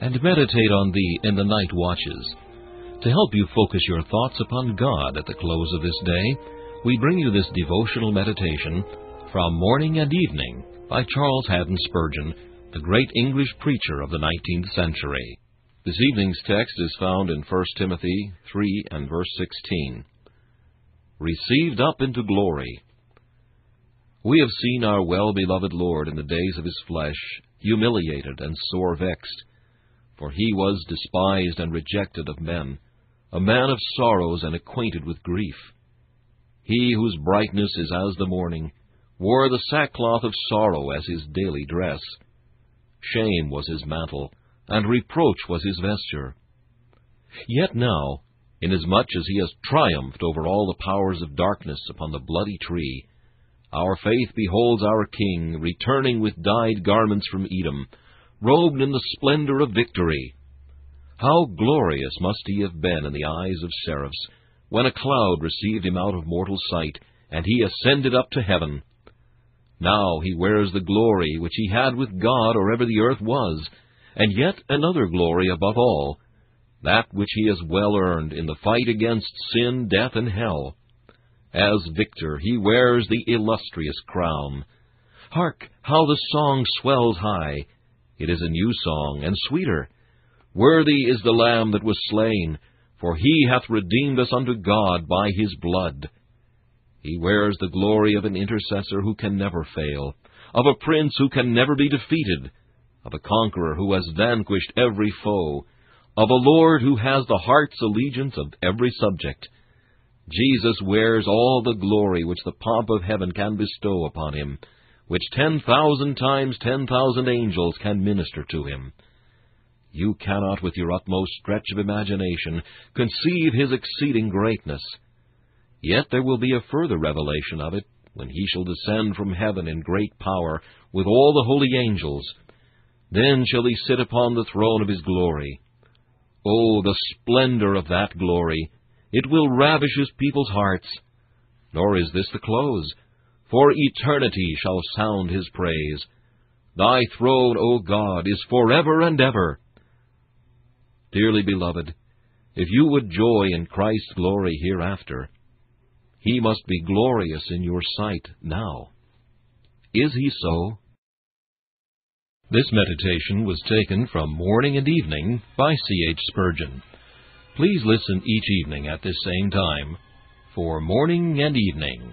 and meditate on thee in the night watches. To help you focus your thoughts upon God at the close of this day, we bring you this devotional meditation from Morning and Evening by Charles Haddon Spurgeon, the great English preacher of the 19th century. This evening's text is found in 1 Timothy 3 and verse 16. Received up into glory. We have seen our well beloved Lord in the days of his flesh, humiliated and sore vexed for he was despised and rejected of men, a man of sorrows and acquainted with grief. He whose brightness is as the morning wore the sackcloth of sorrow as his daily dress. Shame was his mantle, and reproach was his vesture. Yet now, inasmuch as he has triumphed over all the powers of darkness upon the bloody tree, our faith beholds our King returning with dyed garments from Edom, robed in the splendor of victory. How glorious must he have been in the eyes of seraphs, when a cloud received him out of mortal sight, and he ascended up to heaven. Now he wears the glory which he had with God or ever the earth was, and yet another glory above all, that which he has well earned in the fight against sin, death, and hell. As victor he wears the illustrious crown. Hark, how the song swells high! It is a new song, and sweeter. Worthy is the Lamb that was slain, for he hath redeemed us unto God by his blood. He wears the glory of an intercessor who can never fail, of a prince who can never be defeated, of a conqueror who has vanquished every foe, of a Lord who has the heart's allegiance of every subject. Jesus wears all the glory which the pomp of heaven can bestow upon him which ten thousand times ten thousand angels can minister to him. You cannot, with your utmost stretch of imagination, conceive his exceeding greatness. Yet there will be a further revelation of it when he shall descend from heaven in great power with all the holy angels. Then shall he sit upon the throne of his glory. Oh, the splendor of that glory! It will ravish his people's hearts. Nor is this the close for eternity shall sound his praise. Thy throne, O God, is forever and ever. Dearly beloved, if you would joy in Christ's glory hereafter, He must be glorious in your sight now. Is he so? This meditation was taken from Morning and Evening by C. H. Spurgeon. Please listen each evening at this same time for Morning and Evening.